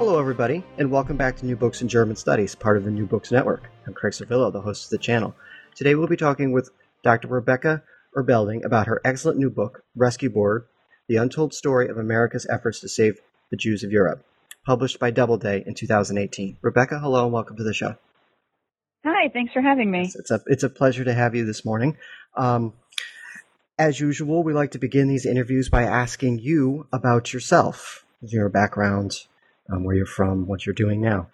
Hello, everybody, and welcome back to New Books in German Studies, part of the New Books Network. I'm Craig Servillo, the host of the channel. Today we'll be talking with Dr. Rebecca Erbelding about her excellent new book, Rescue Board The Untold Story of America's Efforts to Save the Jews of Europe, published by Doubleday in 2018. Rebecca, hello, and welcome to the show. Hi, thanks for having me. It's a, it's a pleasure to have you this morning. Um, as usual, we like to begin these interviews by asking you about yourself, your background, um, where you're from, what you're doing now.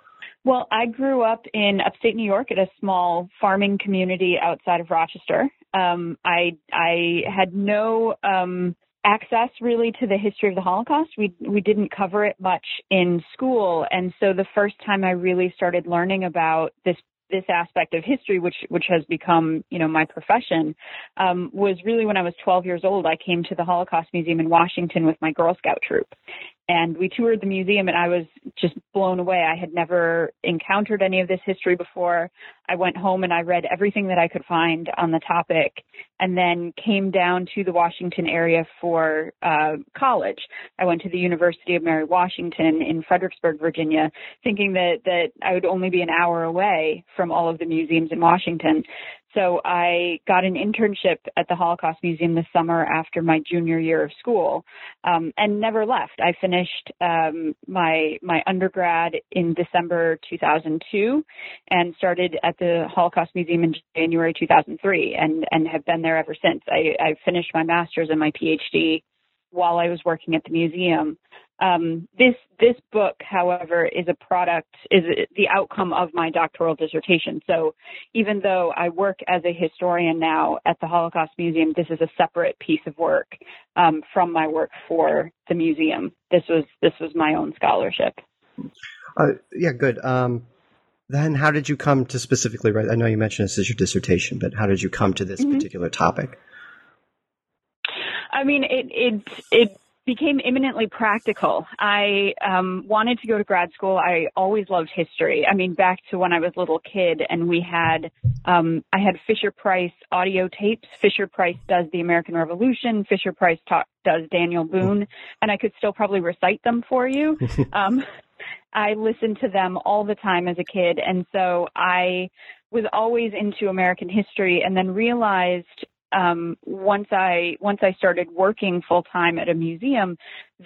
Well, I grew up in upstate New York at a small farming community outside of Rochester. Um, I I had no um, access really to the history of the Holocaust. We we didn't cover it much in school, and so the first time I really started learning about this this aspect of history, which which has become you know my profession, um, was really when I was 12 years old. I came to the Holocaust Museum in Washington with my Girl Scout troop, and we toured the museum and I was just blown away. I had never encountered any of this history before. I went home and I read everything that I could find on the topic and then came down to the Washington area for uh, college. I went to the University of Mary Washington in Fredericksburg, Virginia, thinking that, that I would only be an hour away from all of the museums in Washington. So I got an internship at the Holocaust Museum this summer after my junior year of school, um, and never left. I finished um, my my undergrad in December 2002, and started at the Holocaust Museum in January 2003, and and have been there ever since. I, I finished my master's and my PhD while I was working at the museum. Um, this this book, however, is a product is the outcome of my doctoral dissertation. So even though I work as a historian now at the Holocaust Museum, this is a separate piece of work um, from my work for the museum. This was this was my own scholarship. Uh, yeah, good. Um, then, how did you come to specifically write? I know you mentioned this is your dissertation, but how did you come to this mm-hmm. particular topic? I mean, it it it became imminently practical. I um, wanted to go to grad school. I always loved history. I mean, back to when I was a little kid, and we had um, I had Fisher Price audio tapes. Fisher Price does the American Revolution. Fisher Price talk, does Daniel Boone, and I could still probably recite them for you. Um, I listened to them all the time as a kid, and so I was always into American history, and then realized um, once I once I started working full time at a museum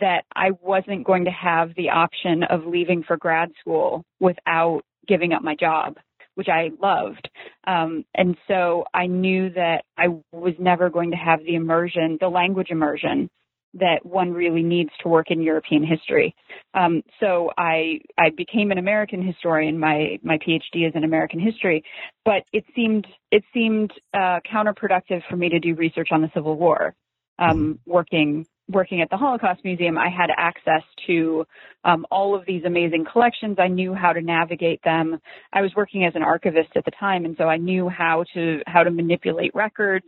that I wasn't going to have the option of leaving for grad school without giving up my job, which I loved. Um, and so I knew that I was never going to have the immersion, the language immersion that one really needs to work in European history. Um, so I I became an American historian. My my PhD is in American history, but it seemed it seemed uh, counterproductive for me to do research on the Civil War, um, mm-hmm. working working at the Holocaust Museum, I had access to um, all of these amazing collections. I knew how to navigate them. I was working as an archivist at the time, and so I knew how to how to manipulate records,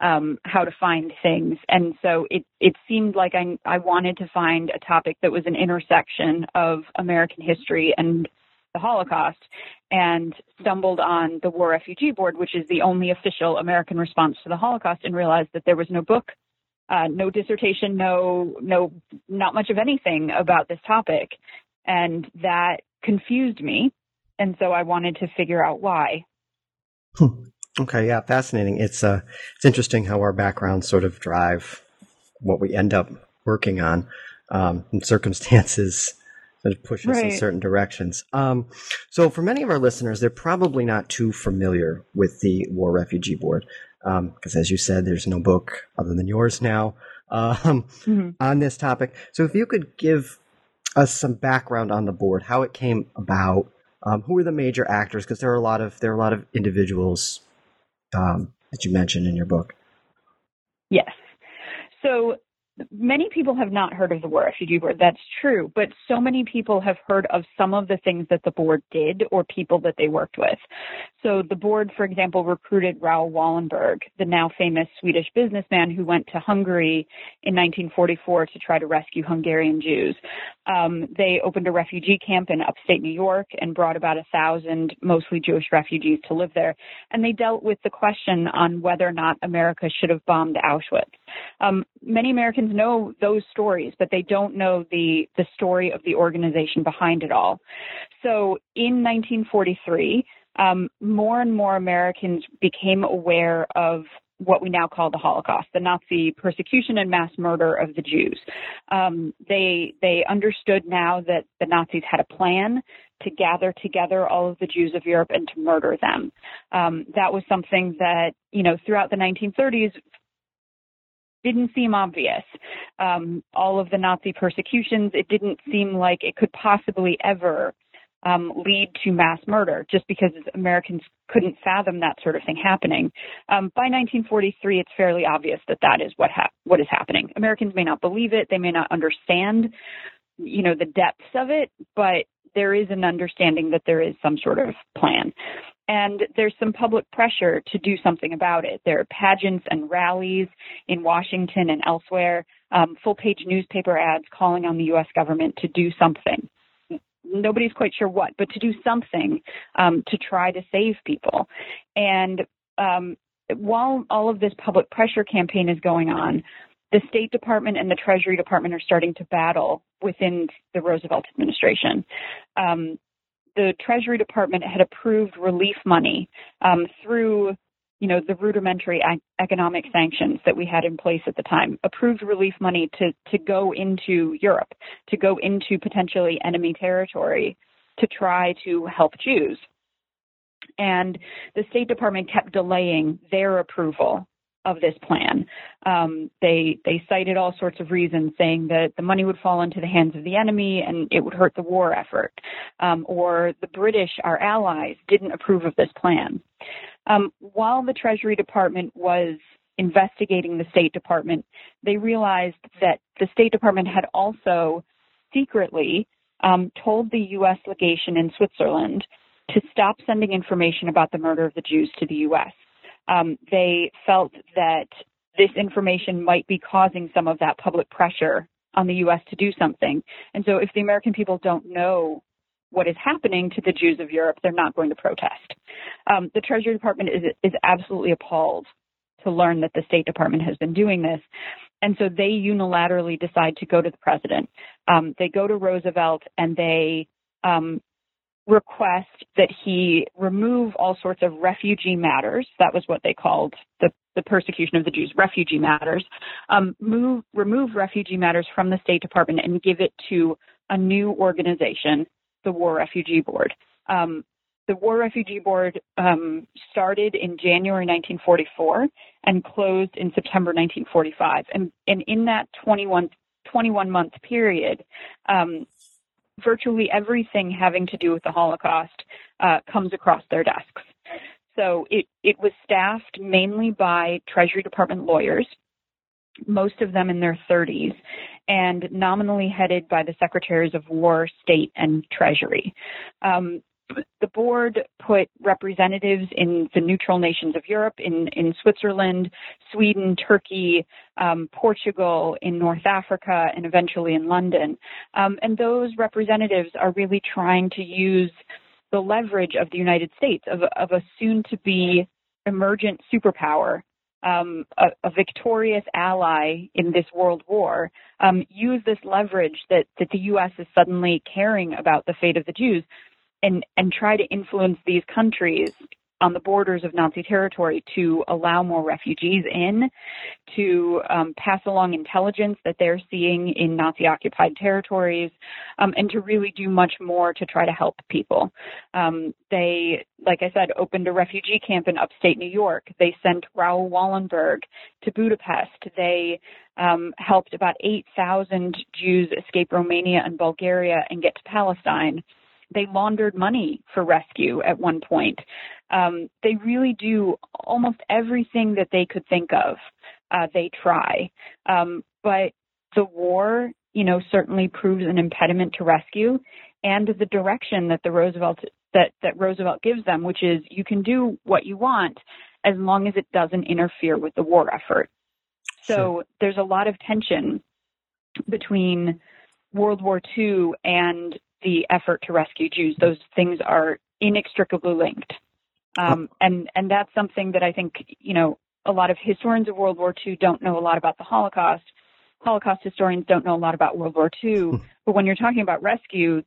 um, how to find things. And so it it seemed like I I wanted to find a topic that was an intersection of American history and the Holocaust and stumbled on the War Refugee Board, which is the only official American response to the Holocaust, and realized that there was no book uh, no dissertation, no, no, not much of anything about this topic. And that confused me. And so I wanted to figure out why. Hmm. Okay, yeah, fascinating. It's uh, it's interesting how our backgrounds sort of drive what we end up working on, um, and circumstances that push us right. in certain directions. Um, so, for many of our listeners, they're probably not too familiar with the War Refugee Board because um, as you said, there's no book other than yours now um, mm-hmm. on this topic. So if you could give us some background on the board, how it came about, um, who are the major actors? Because there are a lot of there are a lot of individuals um, that you mentioned in your book. Yes. So many people have not heard of the War Refugee Board. That's true, but so many people have heard of some of the things that the board did or people that they worked with. So the board, for example, recruited Raoul Wallenberg, the now famous Swedish businessman who went to Hungary in 1944 to try to rescue Hungarian Jews. Um, they opened a refugee camp in upstate New York and brought about a thousand mostly Jewish refugees to live there. And they dealt with the question on whether or not America should have bombed Auschwitz. Um, many Americans know those stories, but they don't know the, the story of the organization behind it all. So in 1943, um, more and more Americans became aware of what we now call the Holocaust, the Nazi persecution and mass murder of the Jews. Um, they they understood now that the Nazis had a plan to gather together all of the Jews of Europe and to murder them. Um, that was something that you know throughout the 1930s didn't seem obvious. Um, all of the Nazi persecutions, it didn't seem like it could possibly ever um, lead to mass murder just because Americans couldn't fathom that sort of thing happening. Um, by 1943, it's fairly obvious that that is what ha- what is happening. Americans may not believe it, they may not understand, you know, the depths of it, but there is an understanding that there is some sort of plan. And there's some public pressure to do something about it. There are pageants and rallies in Washington and elsewhere, um, full page newspaper ads calling on the U.S. government to do something nobody's quite sure what, but to do something um, to try to save people. And um, while all of this public pressure campaign is going on, the State Department and the Treasury Department are starting to battle within the Roosevelt administration. Um, the Treasury Department had approved relief money um, through you know, the rudimentary economic sanctions that we had in place at the time, approved relief money to, to go into Europe, to go into potentially enemy territory to try to help Jews. And the State Department kept delaying their approval of this plan. Um, they they cited all sorts of reasons, saying that the money would fall into the hands of the enemy and it would hurt the war effort, um, or the British, our allies, didn't approve of this plan. Um, while the Treasury Department was investigating the State Department, they realized that the State Department had also secretly um, told the U.S. legation in Switzerland to stop sending information about the murder of the Jews to the U.S. Um, they felt that this information might be causing some of that public pressure on the U.S. to do something. And so if the American people don't know what is happening to the Jews of Europe, they're not going to protest. Um, the Treasury Department is, is absolutely appalled to learn that the State Department has been doing this. And so they unilaterally decide to go to the president. Um, they go to Roosevelt and they um, request that he remove all sorts of refugee matters. That was what they called the, the persecution of the Jews, refugee matters. Um, move, remove refugee matters from the State Department and give it to a new organization the War Refugee Board. Um, the War Refugee Board um, started in January 1944 and closed in September 1945. And, and in that 21, 21 month period, um, virtually everything having to do with the Holocaust uh, comes across their desks. So it, it was staffed mainly by Treasury Department lawyers most of them in their 30s, and nominally headed by the Secretaries of War, State, and Treasury. Um, the board put representatives in the neutral nations of Europe, in, in Switzerland, Sweden, Turkey, um, Portugal, in North Africa, and eventually in London. Um, and those representatives are really trying to use the leverage of the United States, of, of a soon to be emergent superpower, um, a, a, victorious ally in this world war um, use this leverage that, that the U.S. is suddenly caring about the fate of the Jews and, and try to influence these countries on the borders of Nazi territory to allow more refugees in, to um, pass along intelligence that they're seeing in Nazi occupied territories, um, and to really do much more to try to help people. Um, they, like I said, opened a refugee camp in upstate New York. They sent Raoul Wallenberg to Budapest. They um, helped about 8,000 Jews escape Romania and Bulgaria and get to Palestine they laundered money for rescue at one point. Um, they really do almost everything that they could think of. Uh, they try, um, but the war, you know, certainly proves an impediment to rescue and the direction that the Roosevelt that, that Roosevelt gives them, which is you can do what you want as long as it doesn't interfere with the war effort. So sure. there's a lot of tension between World War II and the effort to rescue Jews. Those things are inextricably linked. Um, and, and that's something that I think, you know, a lot of historians of World War II don't know a lot about the Holocaust. Holocaust historians don't know a lot about World War II. Hmm. but when you're talking about rescue,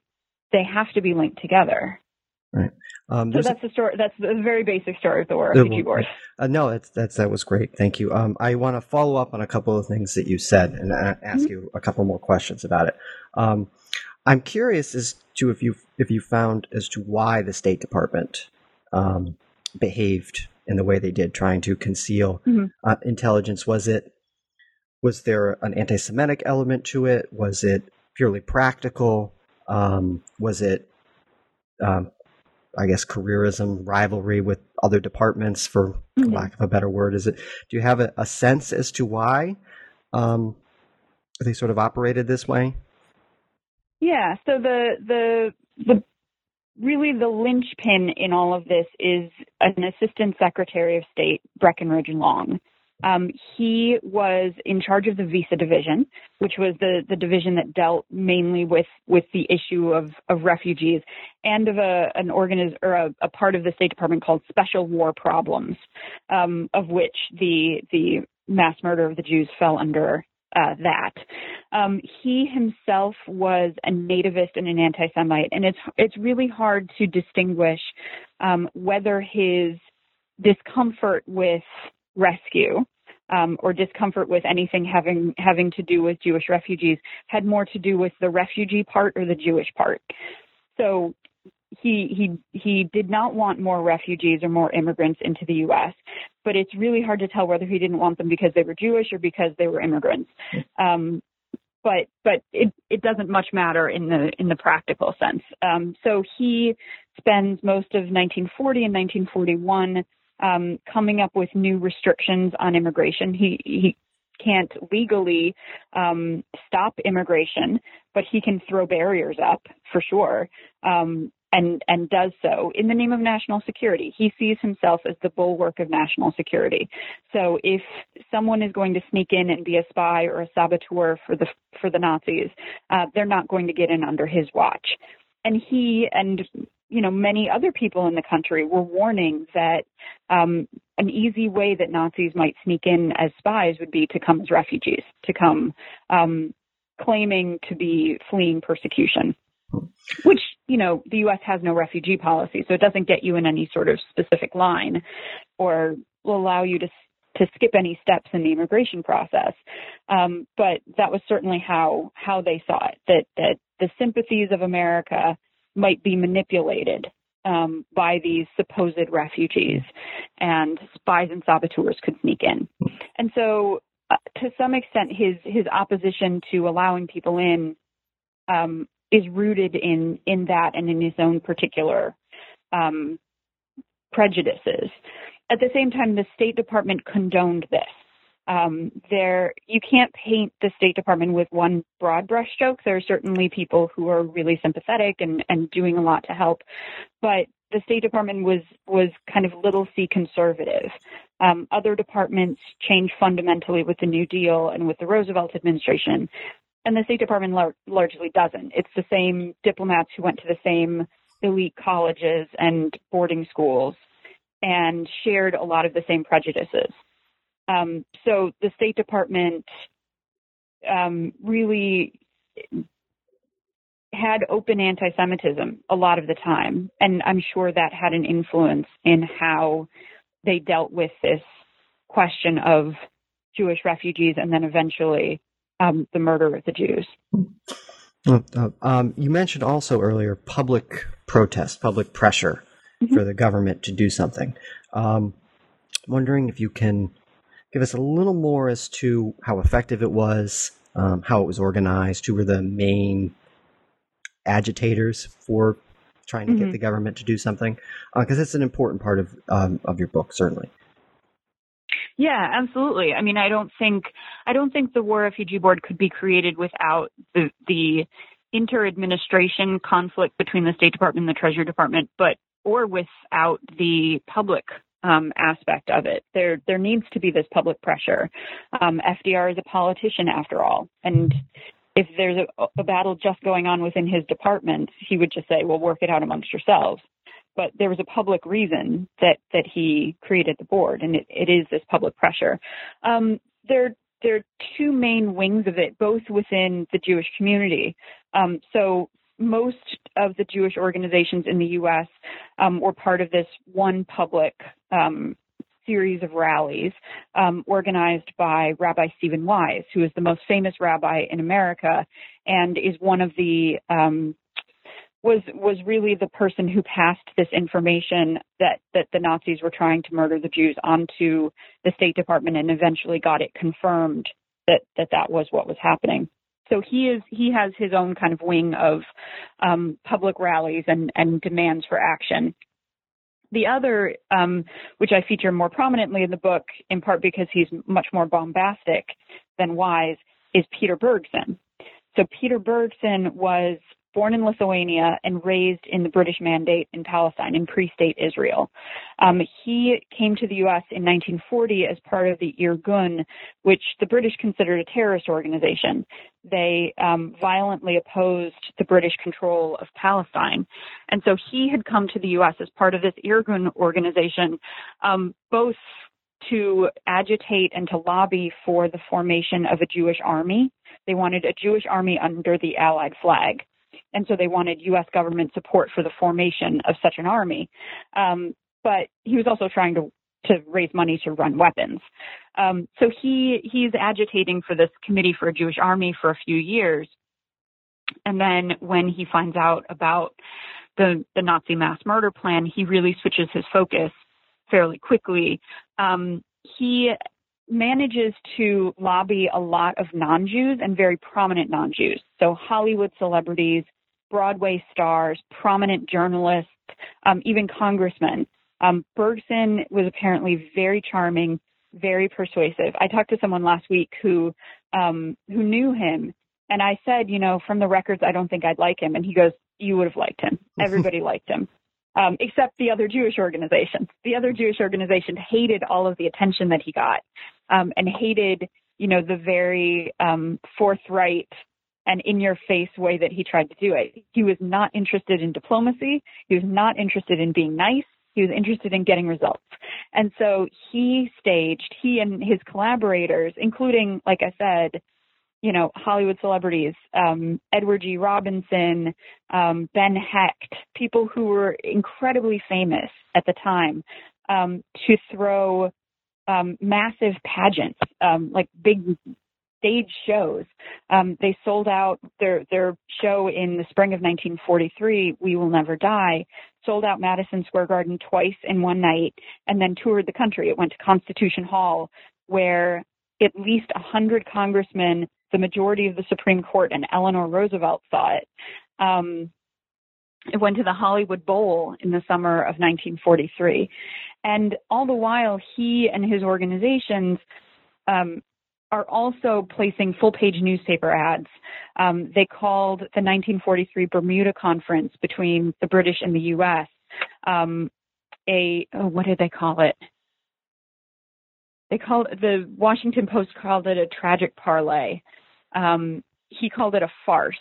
they have to be linked together. Right. Um, so that's the story. That's the very basic story of the War Refugee Board. Uh, no, that's, that's that was great. Thank you. Um, I want to follow up on a couple of things that you said and uh, ask mm-hmm. you a couple more questions about it. Um, I'm curious as to if you if you found as to why the State Department um, behaved in the way they did, trying to conceal mm-hmm. uh, intelligence. Was it was there an anti-Semitic element to it? Was it purely practical? Um, was it, um, I guess, careerism, rivalry with other departments, for mm-hmm. lack of a better word? Is it? Do you have a, a sense as to why um, they sort of operated this way? Yeah. So the the the really the linchpin in all of this is an assistant secretary of state, Breckinridge Long. Um, he was in charge of the visa division, which was the, the division that dealt mainly with, with the issue of, of refugees and of a, an organiz- or a, a part of the State Department called Special War Problems, um, of which the, the mass murder of the Jews fell under uh, that. Um, he himself was a nativist and an anti-Semite, and it's it's really hard to distinguish um, whether his discomfort with rescue um, or discomfort with anything having having to do with Jewish refugees had more to do with the refugee part or the Jewish part. So he he he did not want more refugees or more immigrants into the U.S. But it's really hard to tell whether he didn't want them because they were Jewish or because they were immigrants. Um, but but it it doesn't much matter in the in the practical sense. Um, so he spends most of 1940 and 1941 um, coming up with new restrictions on immigration. He he can't legally um, stop immigration, but he can throw barriers up for sure. Um, and, and does so in the name of national security. He sees himself as the bulwark of national security. So if someone is going to sneak in and be a spy or a saboteur for the for the Nazis, uh, they're not going to get in under his watch. And he and you know many other people in the country were warning that um, an easy way that Nazis might sneak in as spies would be to come as refugees, to come um, claiming to be fleeing persecution which you know the U.S. has no refugee policy, so it doesn't get you in any sort of specific line, or will allow you to to skip any steps in the immigration process. Um, but that was certainly how how they saw it that that the sympathies of America might be manipulated um, by these supposed refugees, and spies and saboteurs could sneak in. And so, uh, to some extent, his his opposition to allowing people in um, is rooted in in that and in his own particular um, prejudices. At the same time, the State Department condoned this. Um, there, you can't paint the State Department with one broad brush brushstroke. There are certainly people who are really sympathetic and, and doing a lot to help, but the State Department was was kind of little c conservative. Um, other departments changed fundamentally with the New Deal and with the Roosevelt administration, and the State Department lar- largely doesn't. It's the same diplomats who went to the same elite colleges and boarding schools and shared a lot of the same prejudices. Um, so the State Department um, really had open anti Semitism a lot of the time. And I'm sure that had an influence in how they dealt with this question of Jewish refugees and then eventually um, the murder of the Jews. Uh, um, you mentioned also earlier public protest, public pressure mm-hmm. for the government to do something. Um, wondering if you can give us a little more as to how effective it was, um, how it was organized, who were the main agitators for trying to mm-hmm. get the government to do something, because uh, it's an important part of um, of your book, certainly. Yeah, absolutely. I mean, I don't think I don't think the War Refugee Board could be created without the the inter-administration conflict between the State Department and the Treasury Department, but or without the public um, aspect of it. There there needs to be this public pressure. Um, FDR is a politician after all, and if there's a, a battle just going on within his department, he would just say, "Well, work it out amongst yourselves." But there was a public reason that that he created the board, and it, it is this public pressure. Um, there there are two main wings of it, both within the Jewish community. Um, so most of the Jewish organizations in the U.S. Um, were part of this one public um, series of rallies um, organized by Rabbi Stephen Wise, who is the most famous rabbi in America and is one of the um, was was really the person who passed this information that that the Nazis were trying to murder the Jews onto the State Department and eventually got it confirmed that that that was what was happening. So he is he has his own kind of wing of um, public rallies and and demands for action. The other, um, which I feature more prominently in the book, in part because he's much more bombastic than Wise, is Peter Bergson. So Peter Bergson was born in Lithuania and raised in the British Mandate in Palestine, in pre-state Israel. Um, he came to the U.S. in 1940 as part of the Irgun, which the British considered a terrorist organization. They um, violently opposed the British control of Palestine. And so he had come to the U.S. as part of this Irgun organization, um, both to agitate and to lobby for the formation of a Jewish army. They wanted a Jewish army under the Allied flag and so they wanted U.S. government support for the formation of such an army. Um, but he was also trying to to raise money to run weapons. Um, so he he's agitating for this committee for a Jewish army for a few years, and then when he finds out about the the Nazi mass murder plan, he really switches his focus fairly quickly. Um, he manages to lobby a lot of non-Jews and very prominent non-Jews. So Hollywood celebrities, Broadway stars, prominent journalists, um, even congressmen. Um, Bergson was apparently very charming, very persuasive. I talked to someone last week who um, who knew him, and I said, you know, from the records, I don't think I'd like him. And he goes, you would have liked him. Everybody liked him. Um, except the other Jewish organizations. The other Jewish organizations hated all of the attention that he got, um, and hated, you know, the very um, forthright and in your face way that he tried to do it. He was not interested in diplomacy. He was not interested in being nice. He was interested in getting results. And so he staged, he and his collaborators, including, like I said, you know, Hollywood celebrities, um, Edward G. Robinson, um, Ben Hecht, people who were incredibly famous at the time, um, to throw um, massive pageants, um, like big stage shows. Um, they sold out their their show in the spring of 1943, "We Will Never Die," sold out Madison Square Garden twice in one night, and then toured the country. It went to Constitution Hall, where at least a hundred congressmen, the majority of the Supreme Court, and Eleanor Roosevelt saw it. Um, it went to the Hollywood Bowl in the summer of 1943. And all the while, he and his organizations um, are also placing full page newspaper ads. Um, they called the 1943 Bermuda Conference between the British and the U.S. Um, a, oh, what did they call it? They called the Washington Post called it a tragic parlay. Um, he called it a farce.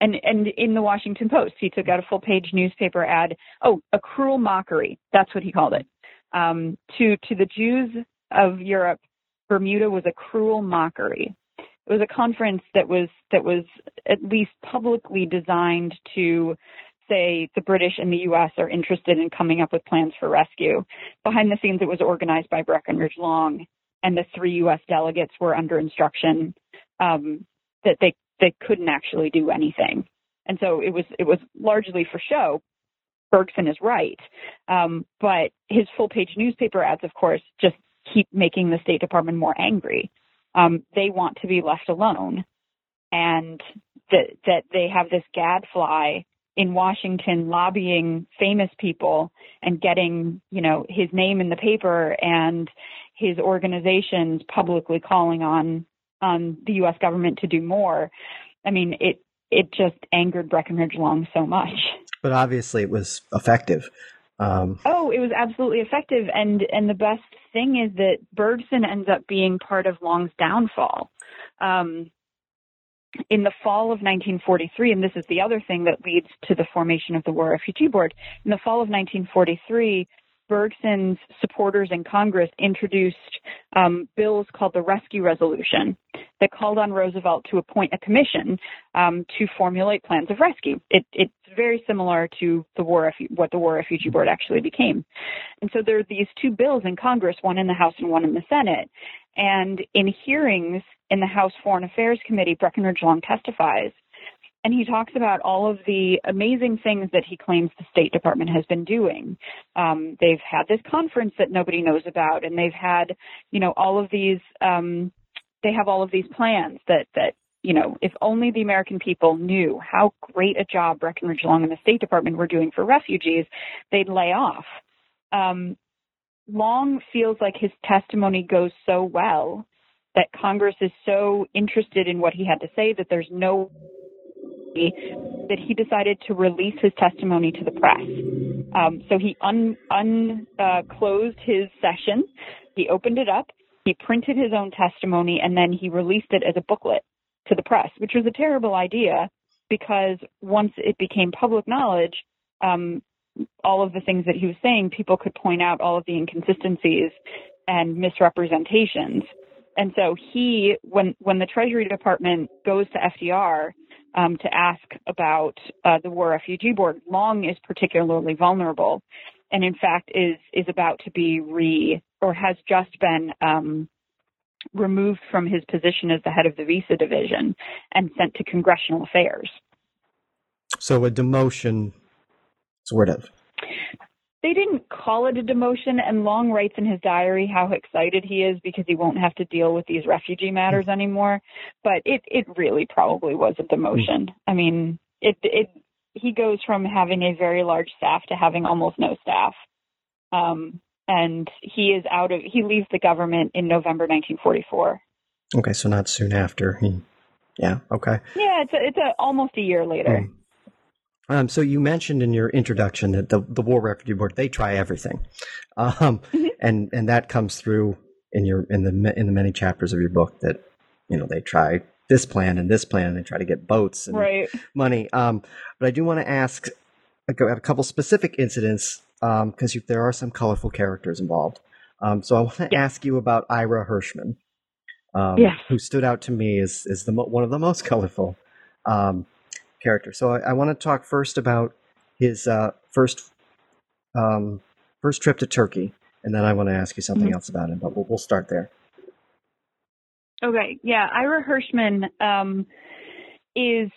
And, and in the Washington Post, he took out a full page newspaper ad. Oh, a cruel mockery. That's what he called it. Um, to, to the Jews of Europe Bermuda was a cruel mockery. It was a conference that was that was at least publicly designed to say the British and the U.S. are interested in coming up with plans for rescue. Behind the scenes, it was organized by Breckinridge Long, and the three U.S. delegates were under instruction um, that they they couldn't actually do anything, and so it was it was largely for show. Bergson is right, um, but his full page newspaper ads, of course, just keep making the State Department more angry. Um, they want to be left alone, and that that they have this gadfly in Washington lobbying famous people and getting you know his name in the paper and his organizations publicly calling on on the U.S. government to do more. I mean, it it just angered Breckinridge Long so much. But obviously, it was effective. Um, oh, it was absolutely effective, and and the best thing is that Bergson ends up being part of Long's downfall. Um, in the fall of 1943, and this is the other thing that leads to the formation of the War Refugee Board. In the fall of 1943, Bergson's supporters in Congress introduced um, bills called the Rescue Resolution that called on Roosevelt to appoint a commission um, to formulate plans of rescue. It, it's very similar to the war what the War Refugee Board actually became. And so there are these two bills in Congress, one in the House and one in the Senate. And in hearings in the House Foreign Affairs Committee, Breckinridge Long testifies and he talks about all of the amazing things that he claims the State Department has been doing. Um, they've had this conference that nobody knows about, and they've had, you know, all of these. Um, they have all of these plans that that you know, if only the American people knew how great a job Breckinridge Long and the State Department were doing for refugees, they'd lay off. Um, Long feels like his testimony goes so well that Congress is so interested in what he had to say that there's no that he decided to release his testimony to the press. Um, so he unclosed un, uh, his session, he opened it up, he printed his own testimony, and then he released it as a booklet to the press, which was a terrible idea because once it became public knowledge, um, all of the things that he was saying, people could point out all of the inconsistencies and misrepresentations. And so he, when when the Treasury Department goes to FDR um, to ask about uh, the War Refugee Board. Long is particularly vulnerable, and in fact is is about to be re or has just been um, removed from his position as the head of the visa division and sent to congressional affairs. So a demotion, sort of. They didn't call it a demotion and long writes in his diary how excited he is because he won't have to deal with these refugee matters anymore. But it it really probably was a demotion. I mean it it he goes from having a very large staff to having almost no staff. Um and he is out of he leaves the government in november 1944 okay so not soon after he yeah okay. Yeah it's a, it's a, almost a year later. Mm. Um, so you mentioned in your introduction that the, the War Refugee Board they try everything, um, mm-hmm. and and that comes through in your in the in the many chapters of your book that you know they try this plan and this plan and they try to get boats and right. money. Um, but I do want to ask a, a couple specific incidents because um, there are some colorful characters involved. Um, so I want to yeah. ask you about Ira Hirschmann, um, yes. who stood out to me as, as the one of the most colorful. Um, character. So I, I want to talk first about his uh, first um, first trip to Turkey, and then I want to ask you something mm-hmm. else about him. But we'll, we'll start there. Okay, yeah, Ira Hirschmann um, is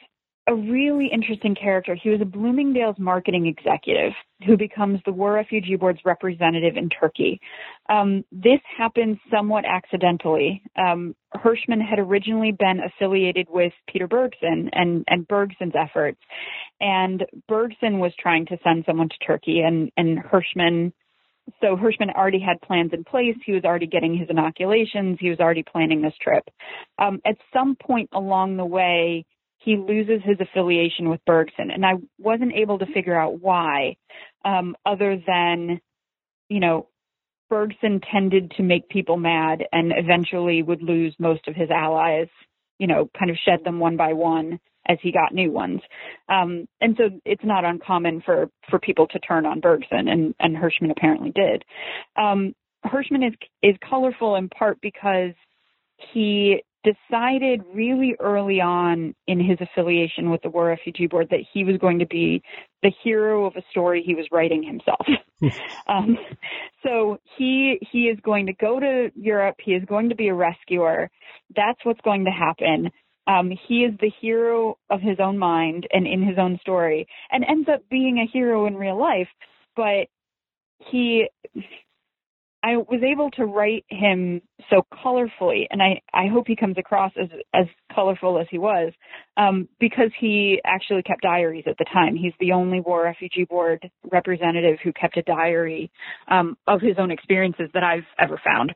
a really interesting character. He was a Bloomingdale's marketing executive who becomes the War Refugee Board's representative in Turkey. Um, this happened somewhat accidentally. Um, Hirschmann had originally been affiliated with Peter Bergson and, and Bergson's efforts, and Bergson was trying to send someone to Turkey, and, and Hirschmann so Hirschmann already had plans in place. He was already getting his inoculations. He was already planning this trip. Um, at some point along the way, he loses his affiliation with Bergson. And I wasn't able to figure out why, um, other than, you know, Bergson tended to make people mad and eventually would lose most of his allies, you know, kind of shed them one by one as he got new ones. Um, and so it's not uncommon for, for people to turn on Bergson, and, and Hirschmann apparently did. Um, Hirschmann is, is colorful in part because he decided really early on in his affiliation with the War Refugee Board that he was going to be the hero of a story he was writing himself. um, so he he is going to go to Europe. He is going to be a rescuer. That's what's going to happen. Um, he is the hero of his own mind and in his own story, and ends up being a hero in real life. But he I was able to write him so colorfully, and I, I hope he comes across as as colorful as he was, um, because he actually kept diaries at the time. He's the only War Refugee Board representative who kept a diary um, of his own experiences that I've ever found.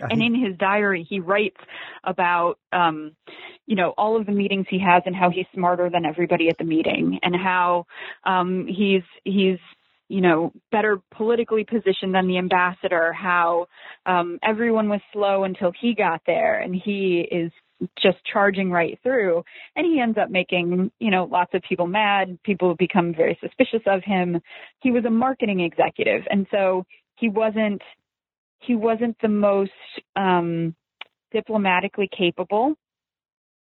And in his diary, he writes about, um, you know, all of the meetings he has and how he's smarter than everybody at the meeting and how um, he's he's you know better politically positioned than the ambassador. How um, everyone was slow until he got there, and he is just charging right through and he ends up making you know lots of people mad people become very suspicious of him he was a marketing executive and so he wasn't he wasn't the most um, diplomatically capable,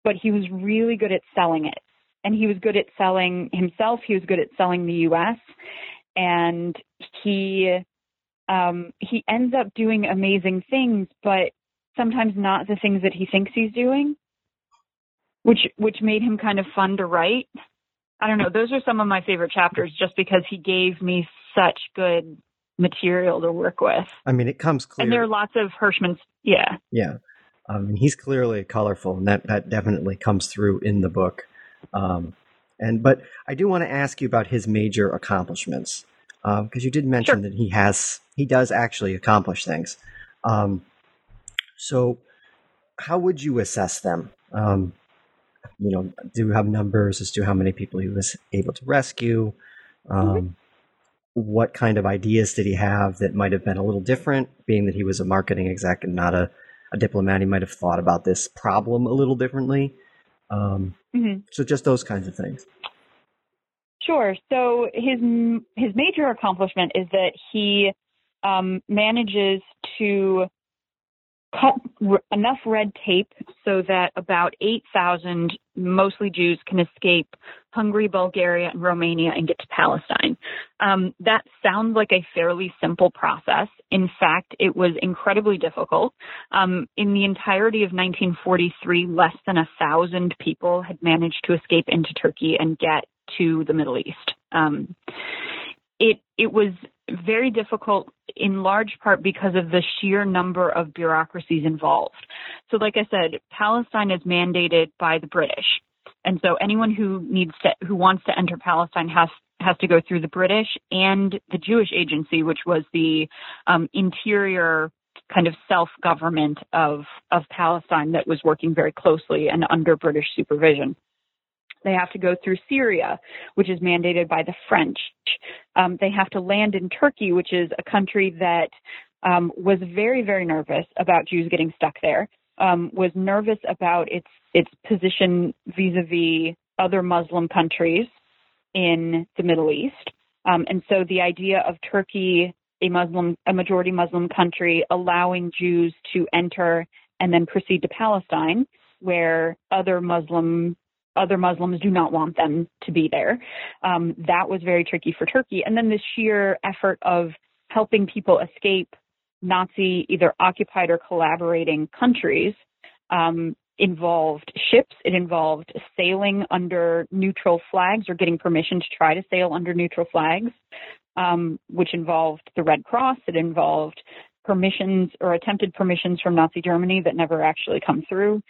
but he was really good at selling it. And he was good at selling himself. He was good at selling the U.S. And he um, he ends up doing amazing things, but sometimes not the things that he thinks he's doing, which which made him kind of fun to write. I don't know. Those are some of my favorite chapters, just because he gave me such good material to work with. I mean, it comes clear. And there are lots of Hirschmann's. Yeah. Yeah. Um, and he's clearly colorful, and that, that definitely comes through in the book. Um, and but I do want to ask you about his major accomplishments because um, you did mention sure. that he has he does actually accomplish things. Um, so, how would you assess them? Um, you know, do you have numbers as to how many people he was able to rescue? Um, mm-hmm what kind of ideas did he have that might have been a little different, being that he was a marketing exec and not a, a diplomat? He might have thought about this problem a little differently. Um, mm-hmm. So just those kinds of things. Sure. So his his major accomplishment is that he um, manages to cut r- enough red tape so that about 8,000, mostly Jews, can escape Hungary, Bulgaria, and Romania and get to Palestine. Um, that sounds like a fairly simple process. In fact, it was incredibly difficult. Um, in the entirety of 1943, less than a thousand people had managed to escape into Turkey and get to the Middle East. Um, it it was very difficult in large part because of the sheer number of bureaucracies involved. So like I said, Palestine is mandated by the British. And so anyone who needs to who wants to enter Palestine has has to go through the British and the Jewish agency, which was the um, interior kind of self government of of Palestine that was working very closely and under British supervision. They have to go through Syria, which is mandated by the French. Um, they have to land in Turkey, which is a country that um, was very, very nervous about Jews getting stuck there. Um, was nervous about its its position vis-a-vis other Muslim countries in the Middle East, um, and so the idea of Turkey, a Muslim, a majority Muslim country, allowing Jews to enter and then proceed to Palestine, where other Muslim other Muslims do not want them to be there. Um, that was very tricky for Turkey. And then the sheer effort of helping people escape Nazi either occupied or collaborating countries um, involved ships. It involved sailing under neutral flags or getting permission to try to sail under neutral flags, um, which involved the Red Cross. It involved permissions or attempted permissions from Nazi Germany that never actually come through.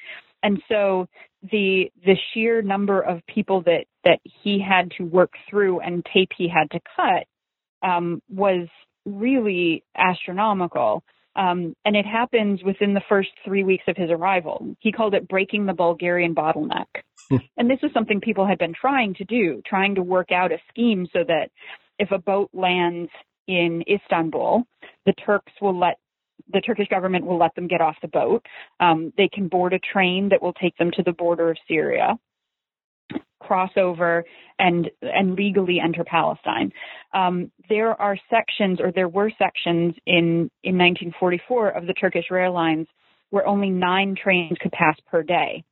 And so the the sheer number of people that that he had to work through and tape he had to cut um, was really astronomical. Um, and it happens within the first three weeks of his arrival. He called it breaking the Bulgarian bottleneck. Hmm. and this was something people had been trying to do, trying to work out a scheme so that if a boat lands in Istanbul, the Turks will let the Turkish government will let them get off the boat. Um, they can board a train that will take them to the border of Syria, cross over, and and legally enter Palestine. Um, there are sections, or there were sections in in 1944 of the Turkish rail lines where only nine trains could pass per day,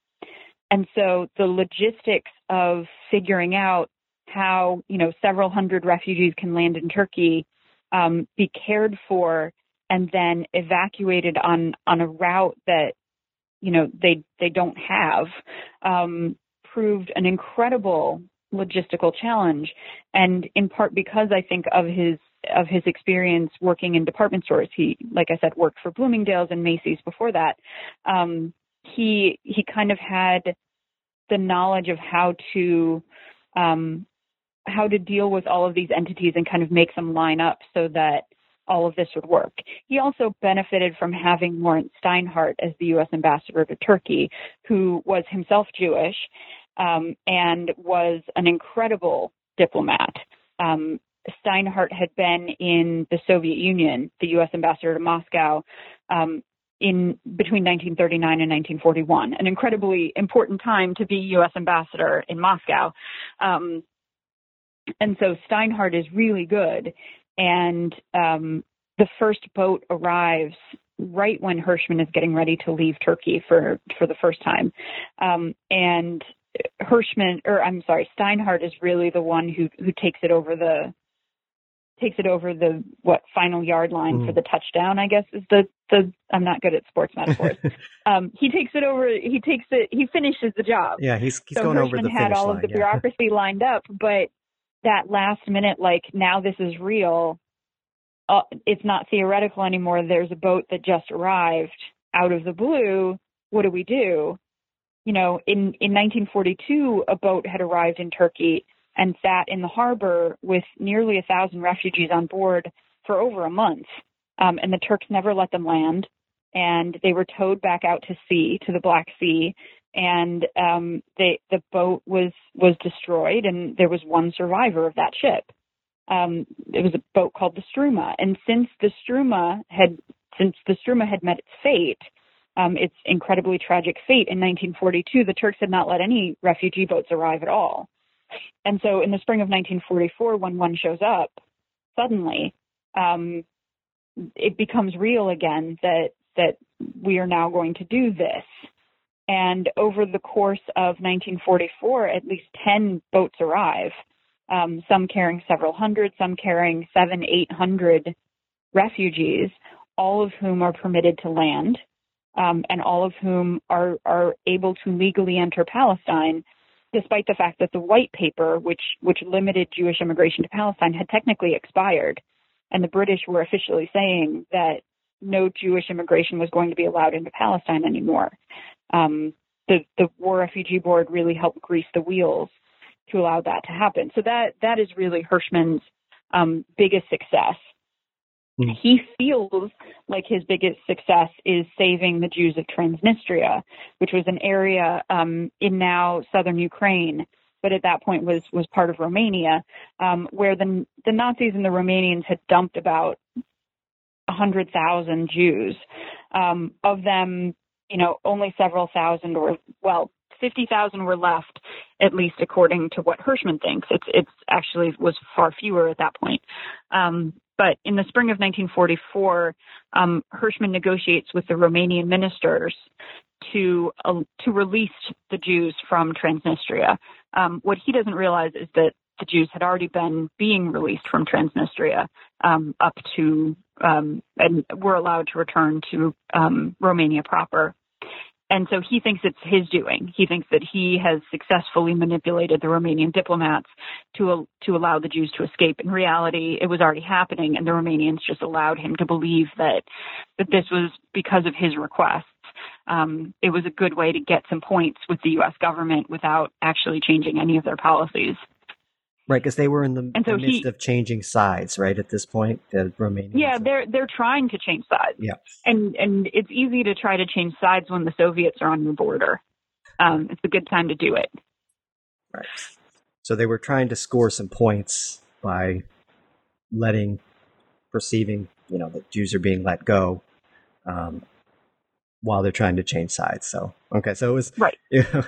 and so the logistics of figuring out how you know several hundred refugees can land in Turkey, um, be cared for and then evacuated on on a route that you know they they don't have um, proved an incredible logistical challenge. And in part because i think of his of his experience working in department stores he like i said worked for bloomingdale's and macy's before that um, he he kind of had the knowledge of how to um, how to deal with all of these entities and kind of make them line up so that all of this would work. He also benefited from having Laurence Steinhardt as the U.S. ambassador to Turkey, who was himself Jewish um, and was an incredible diplomat. Um, Steinhardt had been in the Soviet Union, the U.S. ambassador to Moscow, um, in between 1939 and 1941, an incredibly important time to be U.S. ambassador in Moscow. Um, and so Steinhardt is really good. And um, the first boat arrives right when Hirschmann is getting ready to leave Turkey for for the first time. Um, and Hirschmann, or I'm sorry, Steinhardt is really the one who who takes it over the takes it over the what final yard line mm. for the touchdown. I guess is the the I'm not good at sports metaphors. um, he takes it over. He takes it. He finishes the job. Yeah, he's he's so going Hirschmann over the had all line, of the yeah. bureaucracy lined up, but that last minute, like now this is real. Uh, it's not theoretical anymore. There's a boat that just arrived out of the blue. What do we do? You know, in in 1942, a boat had arrived in Turkey and sat in the harbor with nearly a thousand refugees on board for over a month. Um, and the Turks never let them land, and they were towed back out to sea, to the Black Sea, and um, they, the boat was was destroyed, and there was one survivor of that ship. Um, it was a boat called the Struma, and since the Struma had since the Struma had met its fate, um, its incredibly tragic fate in 1942, the Turks had not let any refugee boats arrive at all. And so in the spring of 1944, when one shows up, suddenly um, it becomes real again that that we are now going to do this. And over the course of 1944, at least 10 boats arrive, um, some carrying several hundred, some carrying seven, eight hundred refugees, all of whom are permitted to land, um, and all of whom are, are able to legally enter Palestine despite the fact that the white paper, which which limited Jewish immigration to Palestine, had technically expired, and the British were officially saying that no Jewish immigration was going to be allowed into Palestine anymore. Um, the the War Refugee Board really helped grease the wheels to allow that to happen. So that that is really Hirschmann's um, biggest success Mm. He feels like his biggest success is saving the Jews of Transnistria, which was an area um, in now southern Ukraine, but at that point was was part of Romania, um, where the the Nazis and the Romanians had dumped about hundred thousand Jews. Um, of them, you know, only several thousand, or well, fifty thousand were left, at least according to what Hirschmann thinks. It's it's actually was far fewer at that point. Um, but in the spring of 1944, um, Hirschmann negotiates with the Romanian ministers to uh, to release the Jews from Transnistria. Um, what he doesn't realize is that the Jews had already been being released from Transnistria um, up to um, and were allowed to return to um, Romania proper. And so he thinks it's his doing. He thinks that he has successfully manipulated the Romanian diplomats to to allow the Jews to escape. In reality, it was already happening, and the Romanians just allowed him to believe that that this was because of his requests. Um, it was a good way to get some points with the U.S. government without actually changing any of their policies. Right, because they were in the, so the midst he, of changing sides, right? At this point, the Romanians. Yeah, they're they're trying to change sides. Yeah, and and it's easy to try to change sides when the Soviets are on your border. Um, it's a good time to do it. Right. So they were trying to score some points by letting, perceiving, you know, that Jews are being let go, um, while they're trying to change sides. So okay, so it was right. You know,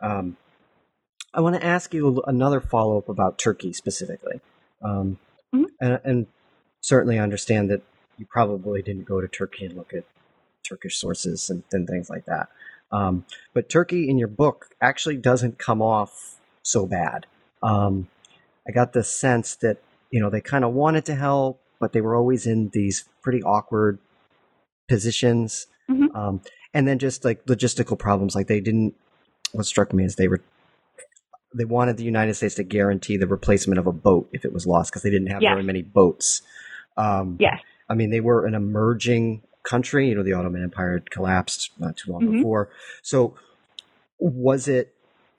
um, I want to ask you another follow up about Turkey specifically, um, mm-hmm. and, and, certainly understand that you probably didn't go to Turkey and look at Turkish sources and, and things like that. Um, but Turkey in your book actually doesn't come off so bad. Um, I got the sense that you know they kind of wanted to help, but they were always in these pretty awkward positions, mm-hmm. um, and then just like logistical problems. Like they didn't. What struck me is they were they wanted the United States to guarantee the replacement of a boat if it was lost because they didn't have yes. very many boats. Um, yes. I mean, they were an emerging country. You know, the Ottoman Empire had collapsed not too long mm-hmm. before. So, was it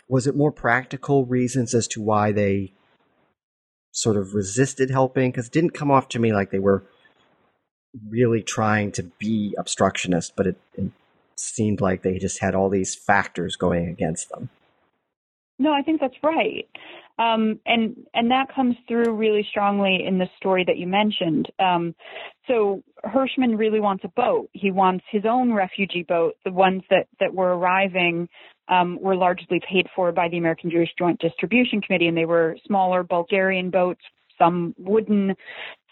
was it more practical reasons as to why they sort of resisted helping? Because it didn't come off to me like they were really trying to be obstructionist, but it, it seemed like they just had all these factors going against them. No, I think that's right. Um, and and that comes through really strongly in the story that you mentioned. Um, so Hirschmann really wants a boat. He wants his own refugee boat. The ones that that were arriving um, were largely paid for by the American Jewish Joint Distribution Committee, and they were smaller Bulgarian boats, some wooden,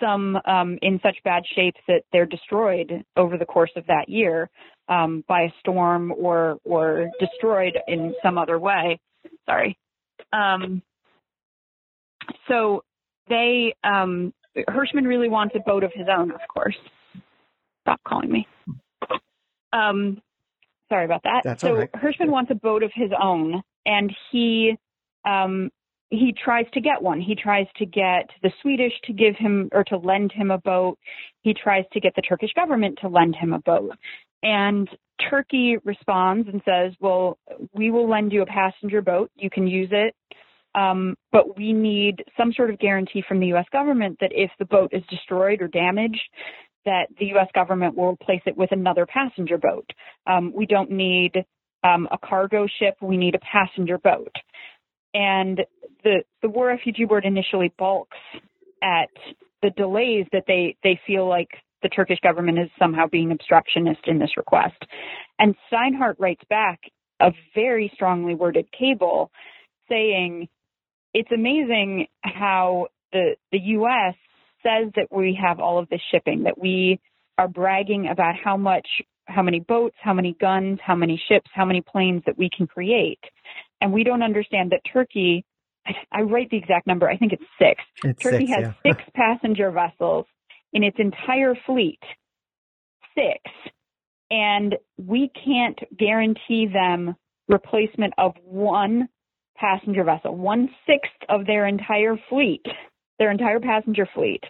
some um, in such bad shape that they're destroyed over the course of that year um, by a storm or or destroyed in some other way. Sorry. Um, so they um, Hirschmann really wants a boat of his own, of course. Stop calling me. Um, sorry about that. That's so right. Hirschmann wants a boat of his own, and he um, he tries to get one. He tries to get the Swedish to give him or to lend him a boat. He tries to get the Turkish government to lend him a boat. And Turkey responds and says, Well, we will lend you a passenger boat. You can use it. Um, but we need some sort of guarantee from the U.S. government that if the boat is destroyed or damaged, that the U.S. government will replace it with another passenger boat. Um, we don't need um, a cargo ship. We need a passenger boat. And the the War Refugee Board initially balks at the delays that they they feel like the Turkish government is somehow being obstructionist in this request. And Steinhardt writes back a very strongly worded cable saying it's amazing how the the US says that we have all of this shipping, that we are bragging about how much how many boats, how many guns, how many ships, how many planes that we can create. And we don't understand that Turkey I write the exact number, I think it's six. It's Turkey six, has yeah. six passenger vessels in its entire fleet. Six. And we can't guarantee them replacement of one passenger vessel, one sixth of their entire fleet, their entire passenger fleet.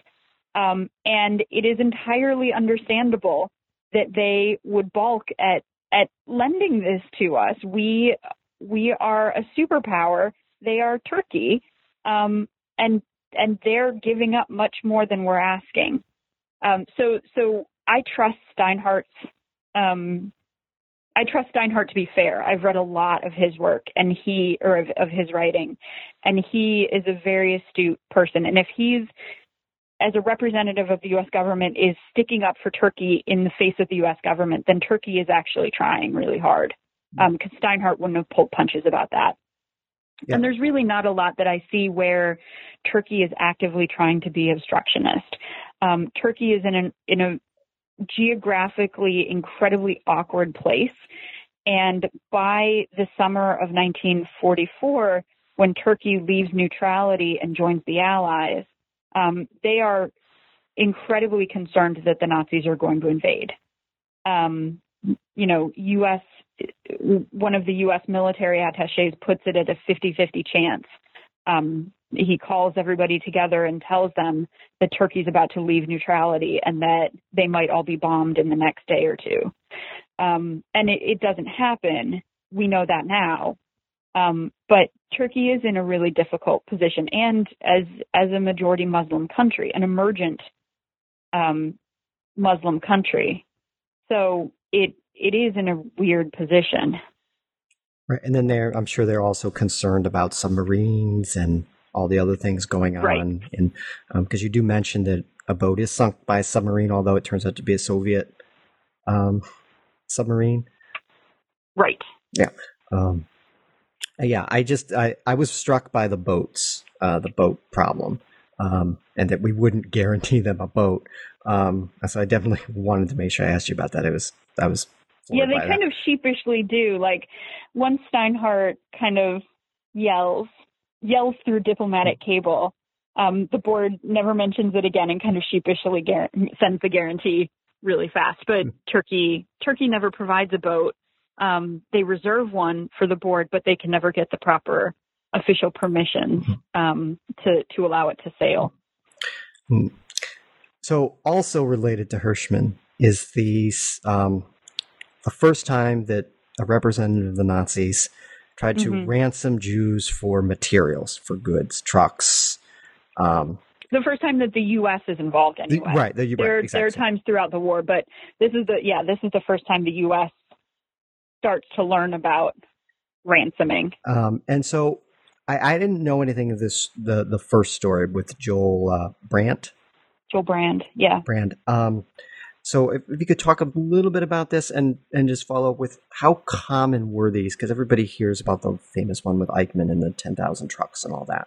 Um, and it is entirely understandable that they would balk at at lending this to us. We we are a superpower. They are Turkey, um, and and they're giving up much more than we're asking. Um, so so I trust Steinhardt's um, I trust Steinhardt to be fair. I've read a lot of his work and he, or of, of his writing, and he is a very astute person. And if he's, as a representative of the U.S. government, is sticking up for Turkey in the face of the U.S. government, then Turkey is actually trying really hard. Because um, Steinhardt wouldn't have pulled punches about that. Yeah. And there's really not a lot that I see where Turkey is actively trying to be obstructionist. Um, Turkey is in an in a geographically incredibly awkward place. And by the summer of 1944, when Turkey leaves neutrality and joins the Allies, um, they are incredibly concerned that the Nazis are going to invade. Um, you know, U.S. one of the U.S. military attaches puts it at a 50-50 chance um, he calls everybody together and tells them that Turkey's about to leave neutrality and that they might all be bombed in the next day or two. Um, and it, it, doesn't happen. We know that now. Um, but Turkey is in a really difficult position, and as as a majority Muslim country, an emergent um, Muslim country, so it it is in a weird position. Right, and then they're I'm sure they're also concerned about submarines and all the other things going on. Right. And because um, you do mention that a boat is sunk by a submarine, although it turns out to be a Soviet um, submarine. Right. Yeah. Um, yeah. I just I, I was struck by the boats, uh, the boat problem, um, and that we wouldn't guarantee them a boat. Um, so I definitely wanted to make sure I asked you about that. It was I was yeah, they kind that. of sheepishly do. Like once Steinhardt kind of yells, yells through diplomatic cable. Um, the board never mentions it again and kind of sheepishly gar- sends the guarantee really fast. But Turkey, Turkey never provides a boat. Um, they reserve one for the board, but they can never get the proper official permissions um, to to allow it to sail. Hmm. So, also related to Hirschmann is the um, the first time that a representative of the Nazis tried to Mhm. ransom Jews for materials, for goods, trucks, um, the first time that the U.S. is involved anyway. The, right. The, there, right, exactly. there are times throughout the war, but this is the yeah this is the first time the U.S. starts to learn about ransoming. Um, and so I, I, didn't know anything of this the the first story with Joel uh, Brand. Joel Brand, yeah. Brand. Um, so if, if, you could talk a little bit about this and and just follow up with how common were these? Because everybody hears about the famous one with Eichmann and the ten thousand trucks and all that.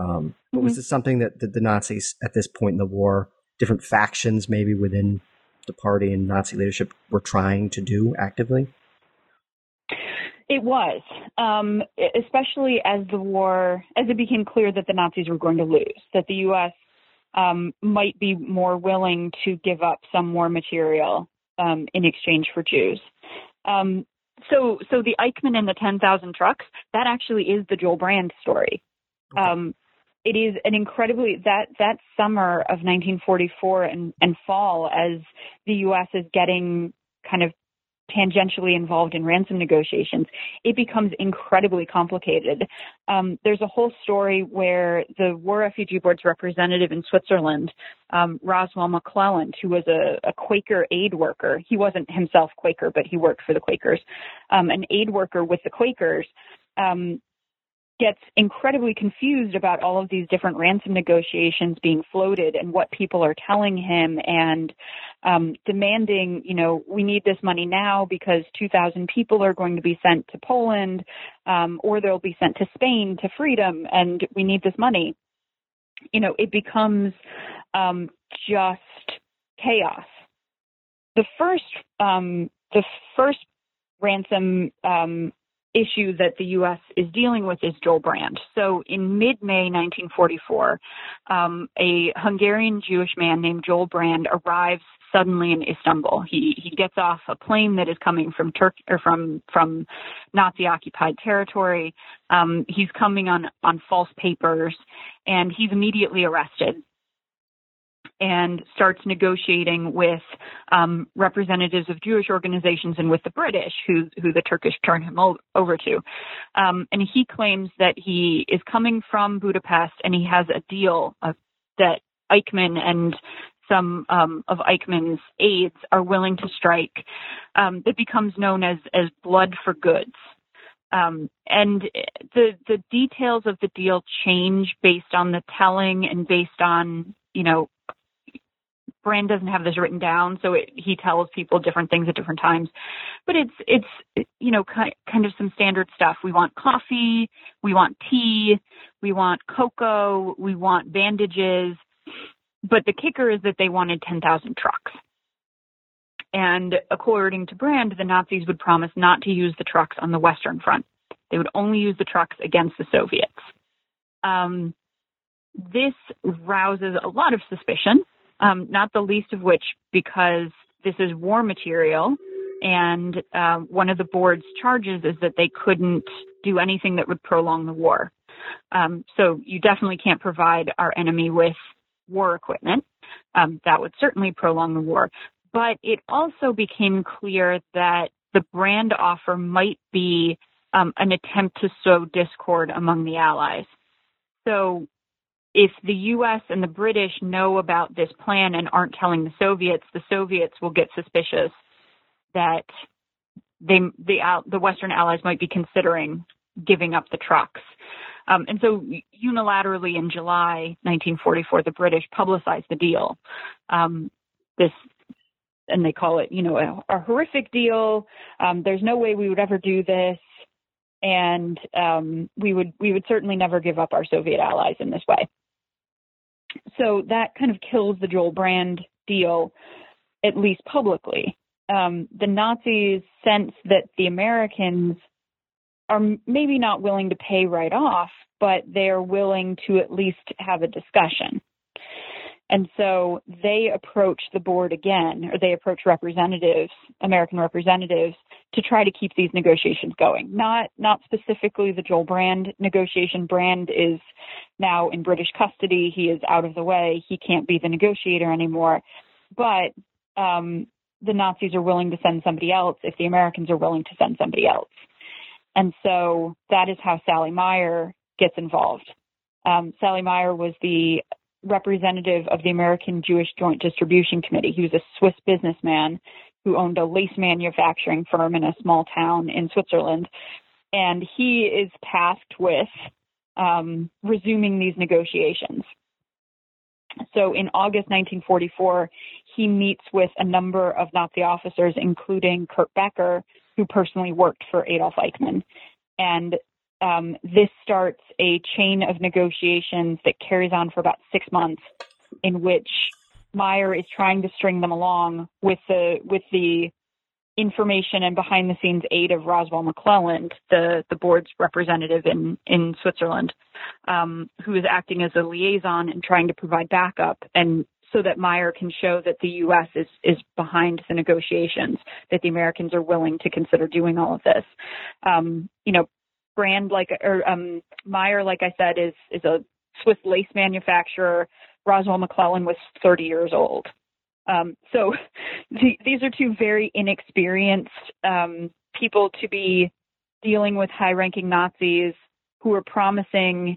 Um, mm-hmm. Was this something that, that the Nazis at this point in the war, different factions maybe within the party and Nazi leadership, were trying to do actively? It was, um, especially as the war, as it became clear that the Nazis were going to lose, that the U.S. Um, might be more willing to give up some more material um, in exchange for Jews. Um, so, so the Eichmann and the 10,000 trucks, that actually is the Joel Brand story. Okay. Um, it is an incredibly that that summer of 1944 and, and fall as the U.S. is getting kind of tangentially involved in ransom negotiations, it becomes incredibly complicated. Um, there's a whole story where the War Refugee Board's representative in Switzerland, um, Roswell McClelland, who was a, a, Quaker aid worker, he wasn't himself Quaker, but he worked for the Quakers, um, an aid worker with the Quakers, um, gets incredibly confused about all of these different ransom negotiations being floated and what people are telling him and um, demanding, you know, we need this money now because 2,000 people are going to be sent to Poland um, or they'll be sent to Spain to freedom and we need this money. You know, it becomes um, just chaos. The first, um, the first ransom um, issue that the U.S. is dealing with is Joel Brand. So in mid-May 1944, um, a Hungarian Jewish man named Joel Brand arrives suddenly in Istanbul. He he gets off a plane that is coming from Turk or from from Nazi occupied territory. Um, he's coming on on false papers, and he's immediately arrested and starts negotiating with um, representatives of Jewish organizations and with the British, who, who the Turkish turn him over to. Um, and he claims that he is coming from Budapest and he has a deal uh, that Eichmann and some um, of Eichmann's aides are willing to strike um, that becomes known as, as blood for goods. Um, and the the details of the deal change based on the telling and based on you know Brand doesn't have this written down, so it, he tells people different things at different times. But it's it's you know kind kind of some standard stuff. We want coffee, we want tea, we want cocoa, we want bandages. But the kicker is that they wanted 10,000 trucks. And according to Brand, the Nazis would promise not to use the trucks on the Western Front. They would only use the trucks against the Soviets. Um, this rouses a lot of suspicion um, not the least of which because this is war material. And uh, one of the board's charges is that they couldn't do anything that would prolong the war. Um, so you definitely can't provide our enemy with war equipment. Um, that would certainly prolong the war. But it also became clear that the brand offer might be um, an attempt to sow discord among the Allies. So if the U.S. and the British know about this plan and aren't telling the Soviets, the Soviets will get suspicious that they the the Western Allies might be considering giving up the trucks. Um, and so unilaterally in July 1944, the British publicized the deal. Um, this and they call it, you know, a, a horrific deal. Um, there's no way we would ever do this, and um, we would we would certainly never give up our Soviet allies in this way so that kind of kills the Joel Brand deal, at least publicly. Um, the Nazis sense that the Americans are maybe not willing to pay right off, but they are willing to at least have a discussion. And so they approach the board again, or they approach representatives, American representatives, to try to keep these negotiations going. Not not specifically the Joel Brand negotiation. Brand is now in British custody. He is out of the way. He can't be the negotiator anymore. But um, the Nazis are willing to send somebody else if the Americans are willing to send somebody else. And so that is how Saly Mayer gets involved. Um, Saly Mayer was the representative of the American Jewish Joint Distribution Committee. He was a Swiss businessman who owned a lace manufacturing firm in a small town in Switzerland. And he is tasked with um, resuming these negotiations. So in August 1944, he meets with a number of Nazi officers, including Kurt Becher, who personally worked for Adolf Eichmann. And um, this starts a chain of negotiations that carries on for about six months, in which Mayer is trying to string them along with the with the information and behind the scenes aid of Roswell McClelland, the the board's representative in in Switzerland, um, who is acting as a liaison and trying to provide backup and so that Mayer can show that the U.S. is is behind the negotiations, that the Americans are willing to consider doing all of this. Um, you know, Brand like or um, Mayer, like I said, is is a Swiss lace manufacturer. Roswell McClelland was 30 years old. Um, so the, these are two very inexperienced um, people to be dealing with high-ranking Nazis who are promising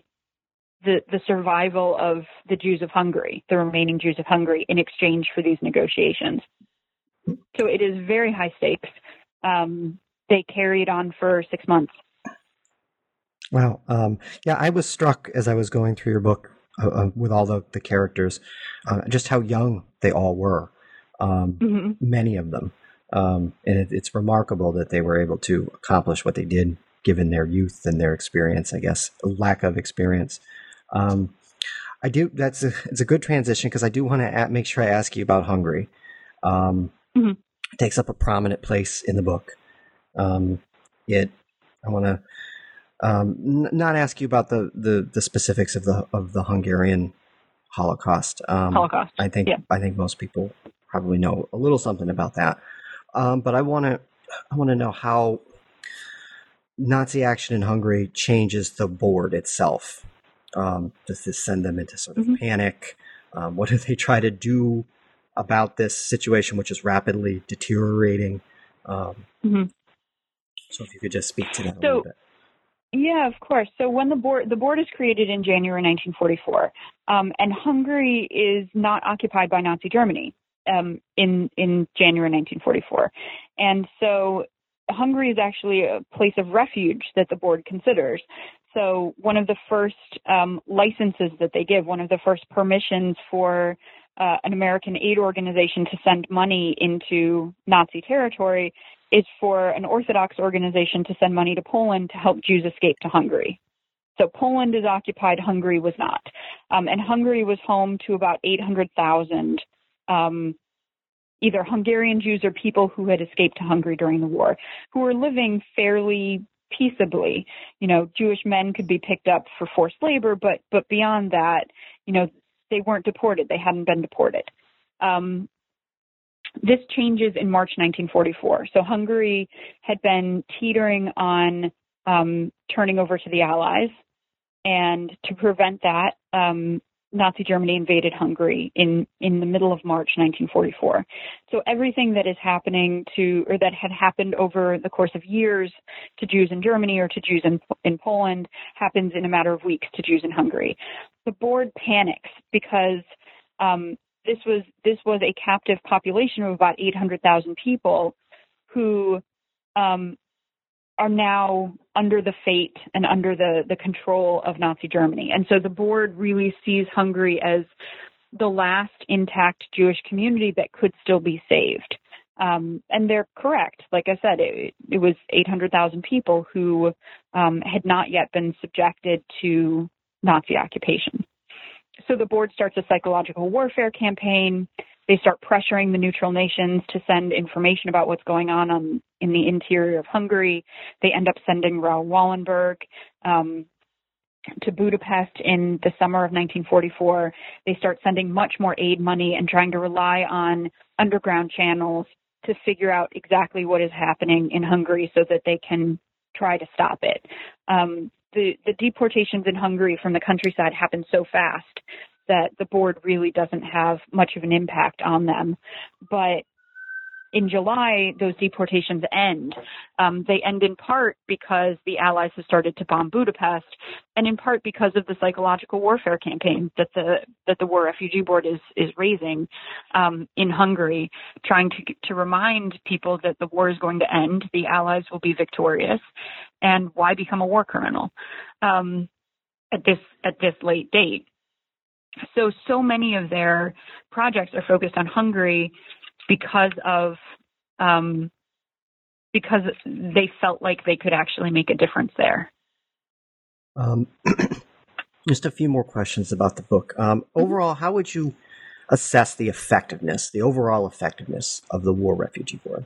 the, the survival of the Jews of Hungary, the remaining Jews of Hungary, in exchange for these negotiations. So it is very high stakes. Um, they carried on for six months. Wow. Um, yeah, I was struck as I was going through your book uh, uh, with all the, the characters, uh, just how young they all were, um, mm-hmm. many of them. Um, and it, it's remarkable that they were able to accomplish what they did given their youth and their experience, I guess, lack of experience. Um, I do. That's a, it's a good transition because I do want to make sure I ask you about Hungary. Um, mm-hmm. It takes up a prominent place in the book. Um, it. I want to um, n- not ask you about the, the, the specifics of the of the Hungarian Holocaust. Um, Holocaust. I think yeah. I think most people probably know a little something about that. Um, but I want to I want to know how Nazi action in Hungary changes the board itself. Um, does this send them into sort of mm-hmm. panic? Um, what do they try to do about this situation, which is rapidly deteriorating? Um, mm-hmm. So, if you could just speak to that so, a little bit. Yeah, of course. So when the board the board is created in January 1944, um, and Hungary is not occupied by Nazi Germany um, in in January 1944, and so Hungary is actually a place of refuge that the board considers. So one of the first um, licenses that they give, one of the first permissions for uh, an American aid organization to send money into Nazi territory is for an Orthodox organization to send money to Poland to help Jews escape to Hungary. So Poland is occupied, Hungary was not. Um, and Hungary was home to about 800,000 um, either Hungarian Jews or people who had escaped to Hungary during the war, who were living fairly peaceably. You know, Jewish men could be picked up for forced labor, but but beyond that, you know, they weren't deported. They hadn't been deported. Um, this changes in March 1944. So Hungary had been teetering on um, turning over to the Allies, and to prevent that, um, Nazi Germany invaded Hungary in in the middle of March 1944. So everything that is happening to or that had happened over the course of years to Jews in Germany or to Jews in in Poland happens in a matter of weeks to Jews in Hungary. The board panics because um, this was this was a captive population of about 800,000 people who um, are now under the fate and under the the control of Nazi Germany. And so the board really sees Hungary as the last intact Jewish community that could still be saved. Um, and they're correct. Like I said, it, it was 800,000 people who um, had not yet been subjected to Nazi occupation so the board starts a psychological warfare campaign. They start pressuring the neutral nations to send information about what's going on, on in the interior of Hungary. They end up sending Raoul Wallenberg um, to Budapest in the summer of 1944. They start sending much more aid money and trying to rely on underground channels to figure out exactly what is happening in Hungary so that they can try to stop it. Um, the, the deportations in Hungary from the countryside happen so fast that the board really doesn't have much of an impact on them. But in July, those deportations end. Um, they end in part because the Allies have started to bomb Budapest, and in part because of the psychological warfare campaign that the that the War Refugee Board is is raising um, in Hungary, trying to to remind people that the war is going to end, the Allies will be victorious, and why become a war criminal um, at this at this late date. So so many of their projects are focused on Hungary because of um, because they felt like they could actually make a difference there. Um, just a few more questions about the book. Um, mm-hmm. overall, how would you assess the effectiveness, the overall effectiveness of the War Refugee Board?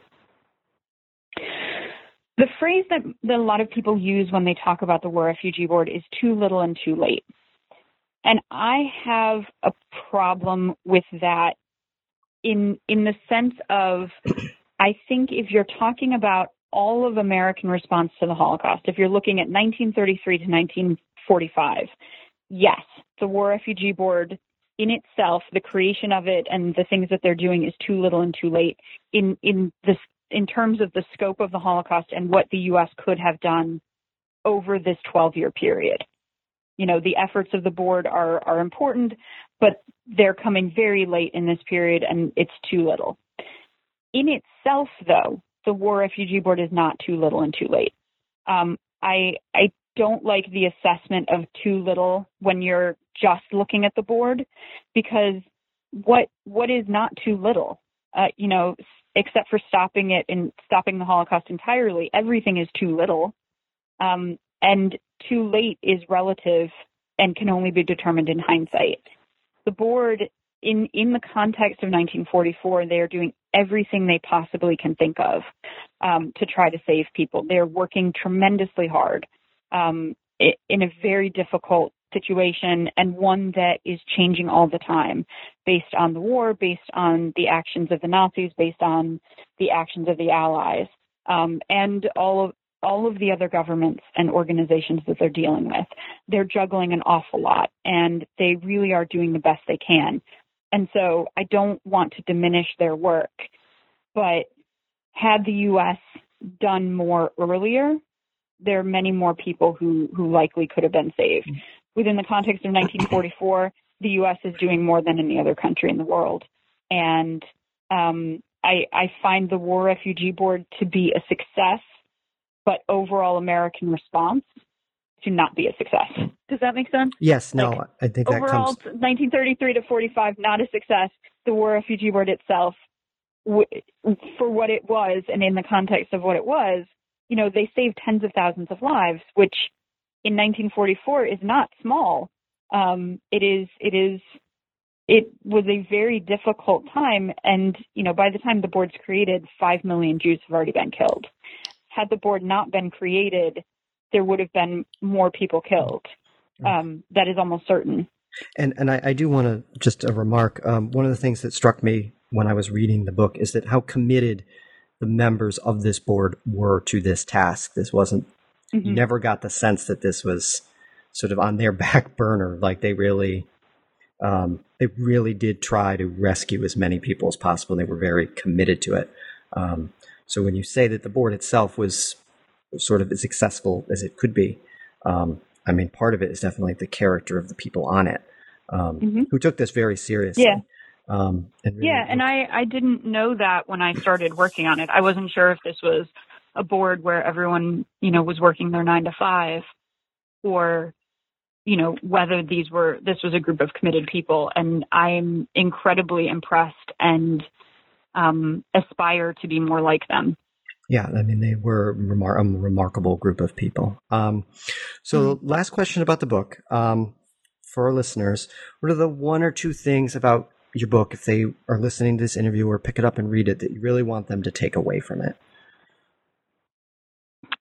The phrase that, that a lot of people use when they talk about the War Refugee Board is too little and too late. And I have a problem with that in in the sense of I think if you're talking about all of American response to the Holocaust, if you're looking at 1933 to 1945, yes, the War Refugee Board in itself, the creation of it and the things that they're doing is too little and too late in in this in terms of the scope of the Holocaust and what the U.S. could have done over this 12 year period. You know, the efforts of the board are are important, but they're coming very late in this period and it's too little. In itself, though, the War Refugee Board is not too little and too late. Um, I I don't like the assessment of too little when you're just looking at the board because what what is not too little? Uh, you know, except for stopping it and stopping the Holocaust entirely, everything is too little. Um, and too late is relative and can only be determined in hindsight the board in in the context of 1944 they are doing everything they possibly can think of um, to try to save people. They're working tremendously hard um, in a very difficult situation and one that is changing all the time based on the war based on the actions of the nazis based on the actions of the allies. Um, and all of all of the other governments and organizations that they're dealing with. They're juggling an awful lot and they really are doing the best they can. And so I don't want to diminish their work, but had the US done more earlier, there are many more people who, who likely could have been saved. Within the context of 1944, the U.S. is doing more than any other country in the world. And um, I, I find the War Refugee Board to be a success but overall American response to not be a success. Does that make sense? Yes, no, like, I think that overall, comes... 1933 to 45, not a success. The War Refugee Board itself, for what it was and in the context of what it was, you know, they saved tens of thousands of lives, which in 1944 is not small. Um, it is, it is, it was a very difficult time. And, you know, by the time the board's created, five million Jews have already been killed had the board not been created, there would have been more people killed. Um, that is almost certain. And and I, I do want to just a remark. Um, one of the things that struck me when I was reading the book is that how committed the members of this board were to this task. This wasn't. Mm-hmm. Never got the sense that this was sort of on their back burner. Like they really, um, they really did try to rescue as many people as possible. They were very committed to it. Um, so when you say that the board itself was sort of as successful as it could be, um, I mean, part of it is definitely the character of the people on it um, mm-hmm. who took this very seriously. Yeah. Um, and really yeah, and I, I didn't know that when I started working on it. I wasn't sure if this was a board where everyone, you know, was working their nine to five or, you know, whether these were, this was a group of committed people. And I'm incredibly impressed and um, aspire to be more like them. Yeah, I mean, they were remar- a remarkable group of people. Um, so, mm-hmm. last question about the book um, for our listeners: What are the one or two things about your book, if they are listening to this interview or pick it up and read it, that you really want them to take away from it?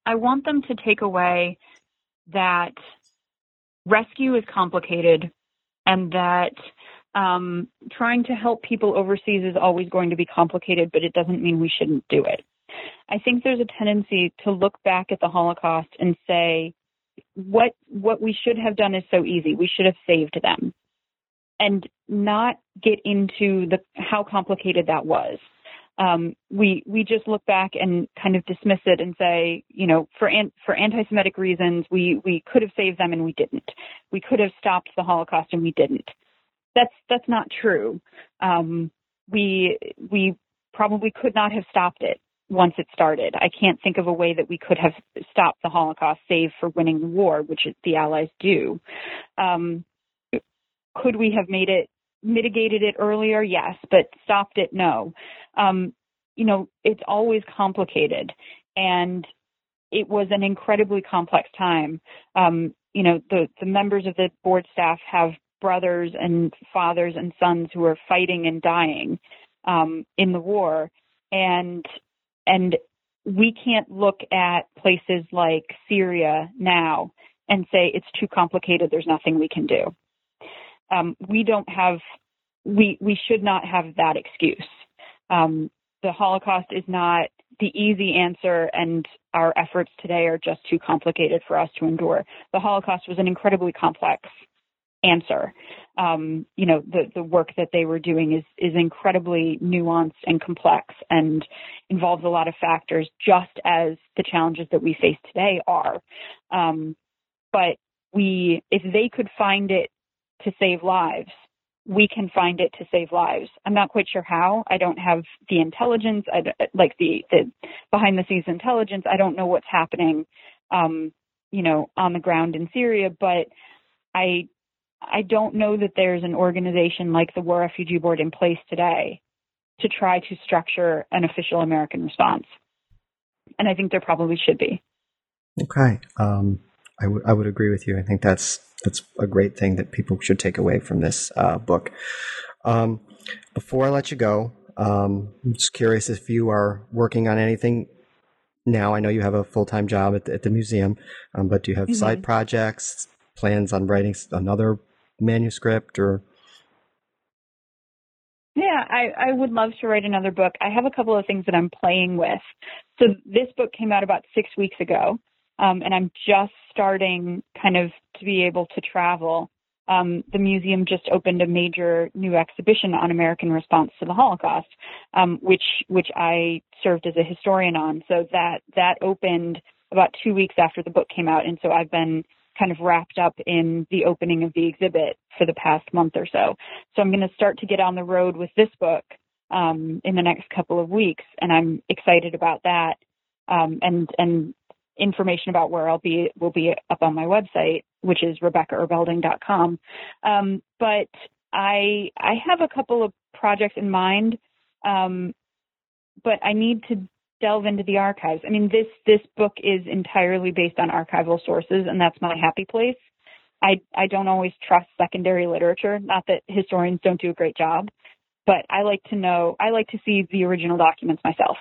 I want them to take away that rescue is complicated and that um, trying to help people overseas is always going to be complicated, but it doesn't mean we shouldn't do it. I think there's a tendency to look back at the Holocaust and say, what what we should have done is so easy. We should have saved them, and not get into the how complicated that was. Um, we we just look back and kind of dismiss it and say, you know, for an, for anti-Semitic reasons, we we could have saved them and we didn't. We could have stopped the Holocaust and we didn't. That's that's not true. Um, we we probably could not have stopped it once it started. I can't think of a way that we could have stopped the Holocaust, save for winning the war, which the Allies do. Um, could we have made it mitigated it earlier? Yes, but stopped it? No. Um, you know, it's always complicated, and it was an incredibly complex time. Um, you know, the the members of the board staff have brothers and fathers and sons who are fighting and dying um, in the war, and and we can't look at places like Syria now and say it's too complicated. There's nothing we can do. Um, we don't have we we should not have that excuse. Um, the Holocaust is not the easy answer, and our efforts today are just too complicated for us to endure. The Holocaust was an incredibly complex answer. Um, you know, the the work that they were doing is is incredibly nuanced and complex, and involves a lot of factors, just as the challenges that we face today are. Um, but we, if they could find it to save lives, we can find it to save lives. I'm not quite sure how. I don't have the intelligence, I, like the, the behind the scenes intelligence. I don't know what's happening, um, you know, on the ground in Syria, but I, I don't know that there's an organization like the War Refugee Board in place today to try to structure an official American response. And I think there probably should be. Okay. Um, I would would agree with you. I think that's that's a great thing that people should take away from this uh, book. Um, before I let you go, um, I'm just curious if you are working on anything now. I know you have a full time job at the, at the museum, um, but do you have mm-hmm. side projects, plans on writing another manuscript, or? Yeah, I, I would love to write another book. I have a couple of things that I'm playing with. So this book came out about six weeks ago. Um, and I'm just starting kind of to be able to travel. Um, the museum just opened a major new exhibition on American response to the Holocaust, um, which which I served as a historian on. So that that opened about two weeks after the book came out, and so I've been kind of wrapped up in the opening of the exhibit for the past month or so. So I'm going to start to get on the road with this book um, in the next couple of weeks, and I'm excited about that. Um, and and information about where I'll be will be up on my website, which is rebeccaerbelding.com. Um, but I I have a couple of projects in mind, um, but I need to delve into the archives. I mean, this this book is entirely based on archival sources, and that's my happy place. I I don't always trust secondary literature. Not that historians don't do a great job, but I like to know. I like to see the original documents myself.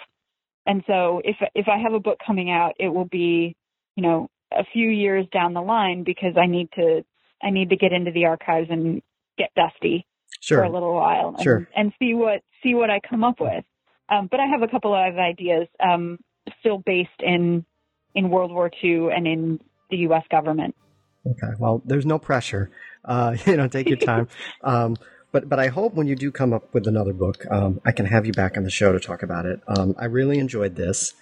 And so if if I have a book coming out, it will be, you know, a few years down the line because I need to I need to get into the archives and get dusty sure. for a little while and, sure. and see what see what I come up with. Um, but I have a couple of ideas um, still based in in World War II and in the U.S. government. Okay. Well, there's no pressure. Uh, you know, take your time. um, but but I hope when you do come up with another book, um, I can have you back on the show to talk about it. Um, I really enjoyed this.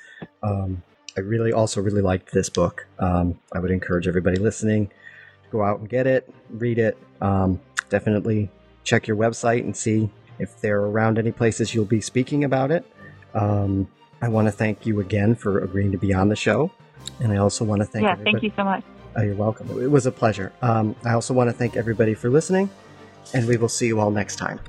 Um, I really also really liked this book. Um, I would encourage everybody listening to go out and get it, read it. Um, definitely check your website and see if they're around any places you'll be speaking about it. Um, I want to thank you again for agreeing to be on the show, and I also want to thank. Yeah, everybody. thank you so much. Oh, you're welcome. It was a pleasure. I also want to thank everybody for listening and we will see you all next time.